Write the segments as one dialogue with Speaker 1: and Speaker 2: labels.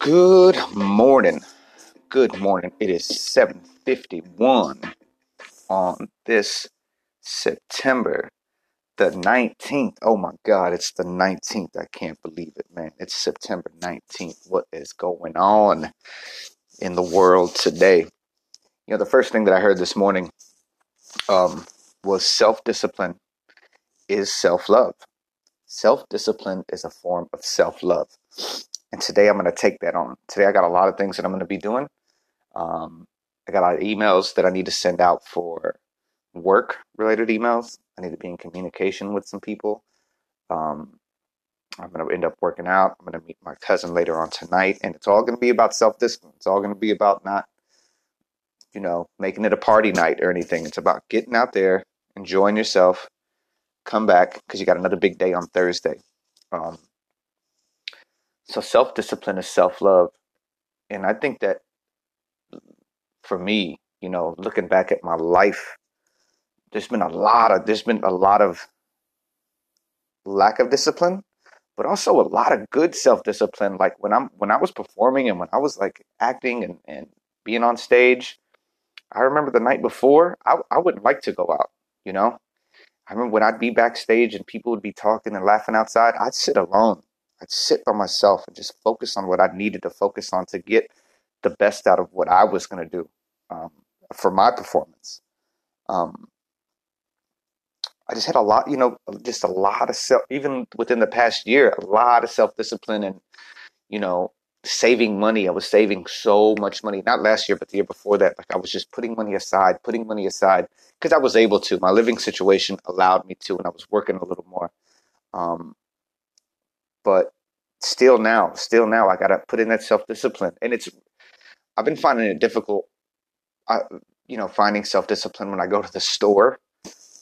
Speaker 1: Good morning. Good morning. It is 7:51 on this September the 19th. Oh my god, it's the 19th. I can't believe it, man. It's September 19th. What is going on in the world today? You know, the first thing that I heard this morning um, was self-discipline is self-love. Self-discipline is a form of self-love. And today I'm going to take that on. Today I got a lot of things that I'm going to be doing. Um, I got a lot of emails that I need to send out for work related emails. I need to be in communication with some people. Um, I'm going to end up working out. I'm going to meet my cousin later on tonight, and it's all going to be about self discipline. It's all going to be about not, you know, making it a party night or anything. It's about getting out there, enjoying yourself, come back because you got another big day on Thursday. Um, so self discipline is self love. And I think that for me, you know, looking back at my life, there's been a lot of there's been a lot of lack of discipline, but also a lot of good self discipline. Like when I'm when I was performing and when I was like acting and, and being on stage, I remember the night before, I, I wouldn't like to go out, you know? I remember when I'd be backstage and people would be talking and laughing outside, I'd sit alone I'd sit by myself and just focus on what I needed to focus on to get the best out of what I was going to do um, for my performance. Um, I just had a lot, you know, just a lot of self, even within the past year, a lot of self discipline and, you know, saving money. I was saving so much money, not last year, but the year before that. Like I was just putting money aside, putting money aside because I was able to. My living situation allowed me to, and I was working a little more. Um, but still now, still now, I gotta put in that self discipline, and it's I've been finding it difficult. I, you know, finding self discipline when I go to the store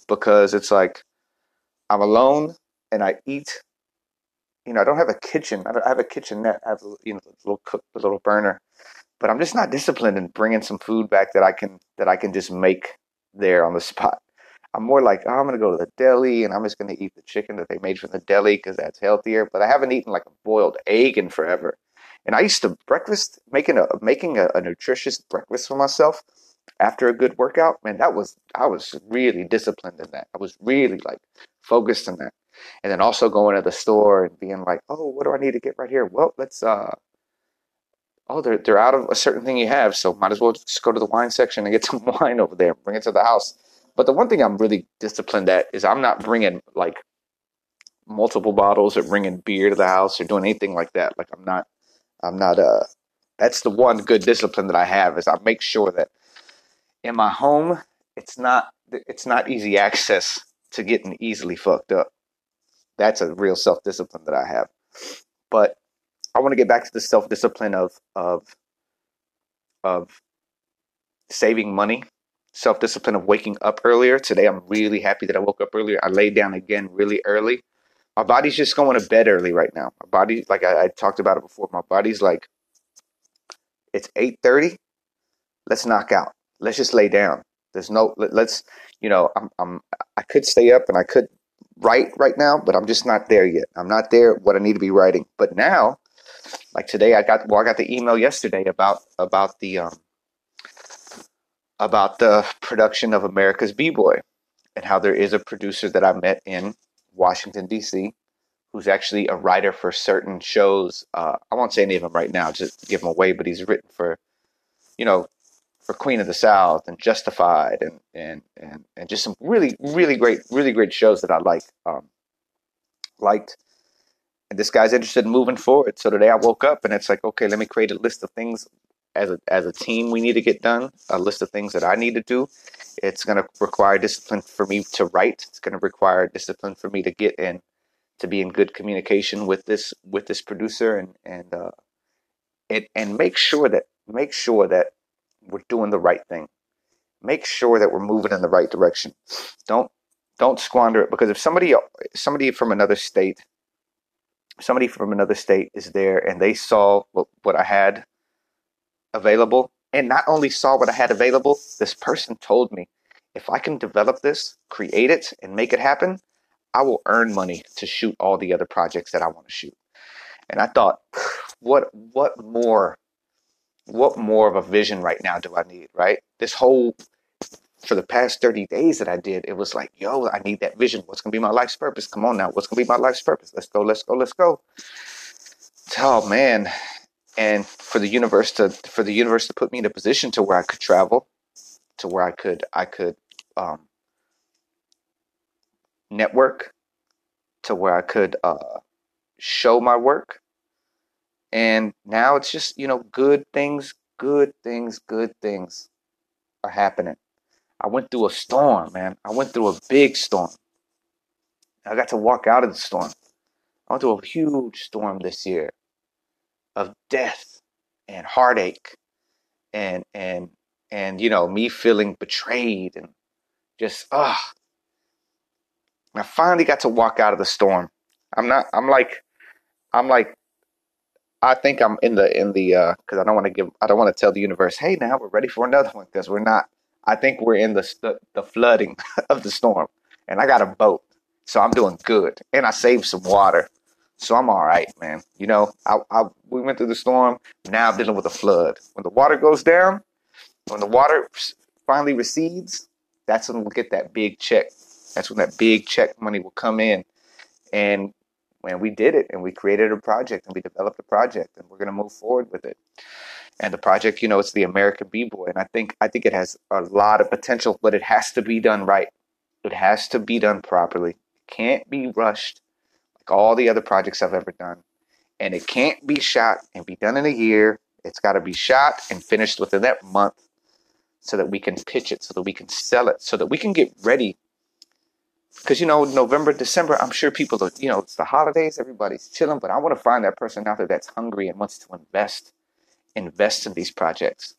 Speaker 1: because it's like I'm alone and I eat. You know, I don't have a kitchen. I, I have a kitchenette. I have you know, a little cook, a little burner, but I'm just not disciplined in bringing some food back that I can that I can just make there on the spot. I'm more like, oh, I'm going to go to the deli and I'm just going to eat the chicken that they made from the deli because that's healthier. But I haven't eaten like a boiled egg in forever. And I used to breakfast making a making a, a nutritious breakfast for myself after a good workout. Man, that was I was really disciplined in that. I was really like focused in that. And then also going to the store and being like, oh, what do I need to get right here? Well, let's uh oh, they're they're out of a certain thing you have, so might as well just go to the wine section and get some wine over there, bring it to the house. But the one thing I'm really disciplined at is I'm not bringing like multiple bottles or bringing beer to the house or doing anything like that. Like I'm not, I'm not. Uh, that's the one good discipline that I have is I make sure that in my home it's not it's not easy access to getting easily fucked up. That's a real self discipline that I have. But I want to get back to the self discipline of of of saving money self discipline of waking up earlier. Today, I'm really happy that I woke up earlier. I laid down again really early. My body's just going to bed early right now. My body, like I, I talked about it before, my body's like, it's 8:30. Let's knock out. Let's just lay down. There's no. Let, us you know, I'm, I'm. I could stay up and I could write right now, but I'm just not there yet. I'm not there what I need to be writing. But now, like today, I got well, I got the email yesterday about about the um about the production of America's B-Boy and how there is a producer that I met in Washington, D.C., who's actually a writer for certain shows. Uh, I won't say any of them right now, just give them away, but he's written for, you know, for Queen of the South and Justified and, and, and, and just some really, really great, really great shows that I like, um, liked. And this guy's interested in moving forward. So today I woke up and it's like, okay, let me create a list of things as a as a team we need to get done, a list of things that I need to do. It's going to require discipline for me to write. It's going to require discipline for me to get in to be in good communication with this with this producer and and uh, it and make sure that make sure that we're doing the right thing. Make sure that we're moving in the right direction. Don't don't squander it because if somebody somebody from another state somebody from another state is there and they saw what, what I had available and not only saw what I had available, this person told me if I can develop this, create it, and make it happen, I will earn money to shoot all the other projects that I want to shoot. And I thought, what what more what more of a vision right now do I need, right? This whole for the past 30 days that I did, it was like, yo, I need that vision. What's gonna be my life's purpose? Come on now, what's gonna be my life's purpose? Let's go, let's go, let's go. Oh man. And for the universe to for the universe to put me in a position to where I could travel, to where I could I could um, network, to where I could uh, show my work. And now it's just, you know, good things, good things, good things are happening. I went through a storm, man. I went through a big storm. I got to walk out of the storm. I went through a huge storm this year of death and heartache and and and you know me feeling betrayed and just ah I finally got to walk out of the storm. I'm not I'm like I'm like I think I'm in the in the uh cuz I don't want to give I don't want to tell the universe, "Hey, now we're ready for another one" cuz we're not. I think we're in the, the the flooding of the storm. And I got a boat. So I'm doing good. And I saved some water. So I'm all right, man. You know, I, I we went through the storm. Now I'm dealing with a flood. When the water goes down, when the water finally recedes, that's when we'll get that big check. That's when that big check money will come in. And when we did it and we created a project and we developed a project and we're going to move forward with it. And the project, you know, it's the American B-Boy. And I think I think it has a lot of potential, but it has to be done right. It has to be done properly. It can't be rushed like all the other projects I've ever done. And it can't be shot and be done in a year. It's got to be shot and finished within that month so that we can pitch it, so that we can sell it, so that we can get ready. Because, you know, November, December, I'm sure people are, you know, it's the holidays, everybody's chilling, but I want to find that person out there that's hungry and wants to invest, invest in these projects,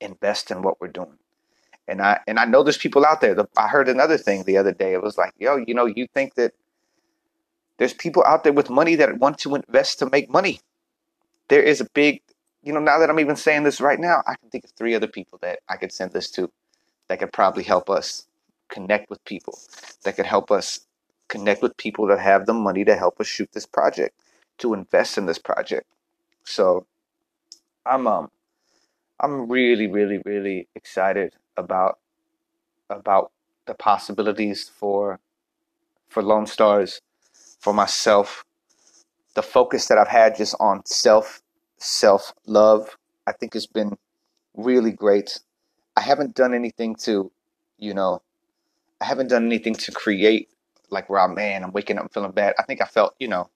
Speaker 1: invest in what we're doing. And I and I know there's people out there. I heard another thing the other day. It was like, yo, you know, you think that there's people out there with money that want to invest to make money. There is a big, you know, now that I'm even saying this right now, I can think of three other people that I could send this to that could probably help us connect with people, that could help us connect with people that have the money to help us shoot this project, to invest in this project. So I'm um I'm really, really, really excited about about the possibilities for for Lone Stars, for myself, the focus that I've had just on self self love, I think has been really great. I haven't done anything to, you know, I haven't done anything to create like where I'm man, I'm waking up feeling bad. I think I felt, you know,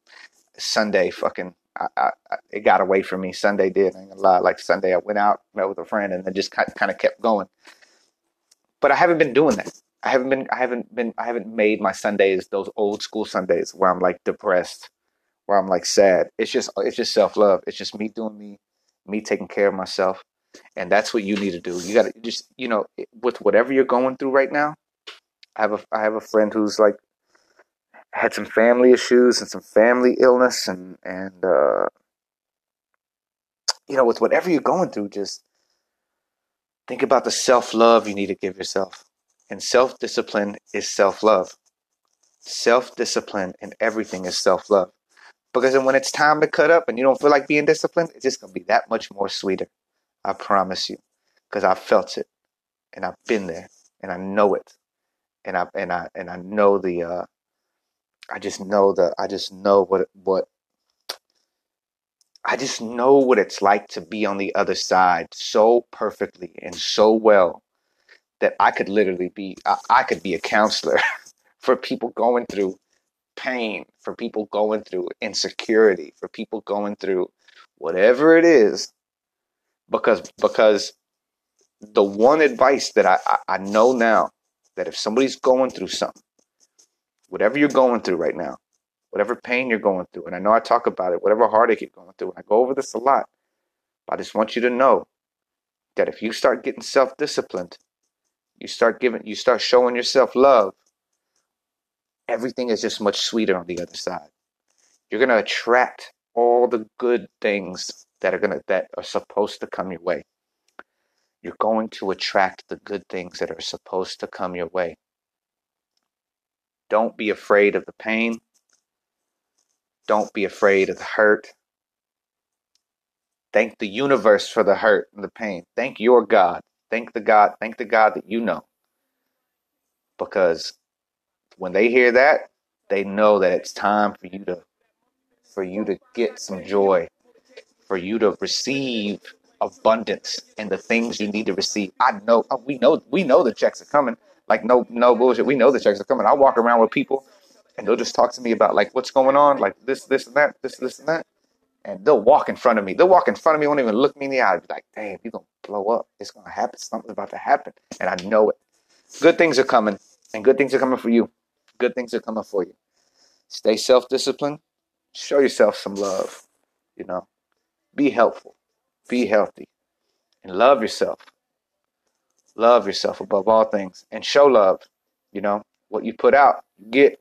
Speaker 1: Sunday fucking I, I, it got away from me. Sunday did. I ain't gonna lie. Like Sunday, I went out, met with a friend, and then just kind of kept going but I haven't been doing that. I haven't been I haven't been I haven't made my Sundays those old school Sundays where I'm like depressed, where I'm like sad. It's just it's just self love. It's just me doing me, me taking care of myself, and that's what you need to do. You got to just you know with whatever you're going through right now. I have a I have a friend who's like had some family issues and some family illness and and uh, you know with whatever you're going through, just Think about the self love you need to give yourself. And self discipline is self love. Self discipline and everything is self love. Because when it's time to cut up and you don't feel like being disciplined, it's just going to be that much more sweeter. I promise you. Because I've felt it and I've been there and I know it. And I and I and I know the uh I just know the I just know what what I just know what it's like to be on the other side so perfectly and so well that I could literally be I, I could be a counselor for people going through pain, for people going through insecurity, for people going through whatever it is because because the one advice that I, I, I know now that if somebody's going through something, whatever you're going through right now, whatever pain you're going through. And I know I talk about it, whatever heartache you're going through. And I go over this a lot. I just want you to know that if you start getting self disciplined, you start giving, you start showing yourself love, everything is just much sweeter on the other side. You're going to attract all the good things that are going to, that are supposed to come your way. You're going to attract the good things that are supposed to come your way. Don't be afraid of the pain. Don't be afraid of the hurt. Thank the universe for the hurt and the pain. Thank your God. Thank the God. Thank the God that you know. Because when they hear that, they know that it's time for you to for you to get some joy, for you to receive abundance and the things you need to receive. I know uh, we know we know the checks are coming. Like no no bullshit. We know the checks are coming. I walk around with people and they'll just talk to me about like what's going on, like this, this and that, this, this and that. And they'll walk in front of me. They'll walk in front of me, won't even look me in the eye. Be like, damn, you're gonna blow up. It's gonna happen. Something's about to happen. And I know it. Good things are coming, and good things are coming for you. Good things are coming for you. Stay self-disciplined. Show yourself some love. You know, be helpful, be healthy, and love yourself. Love yourself above all things, and show love. You know, what you put out, get.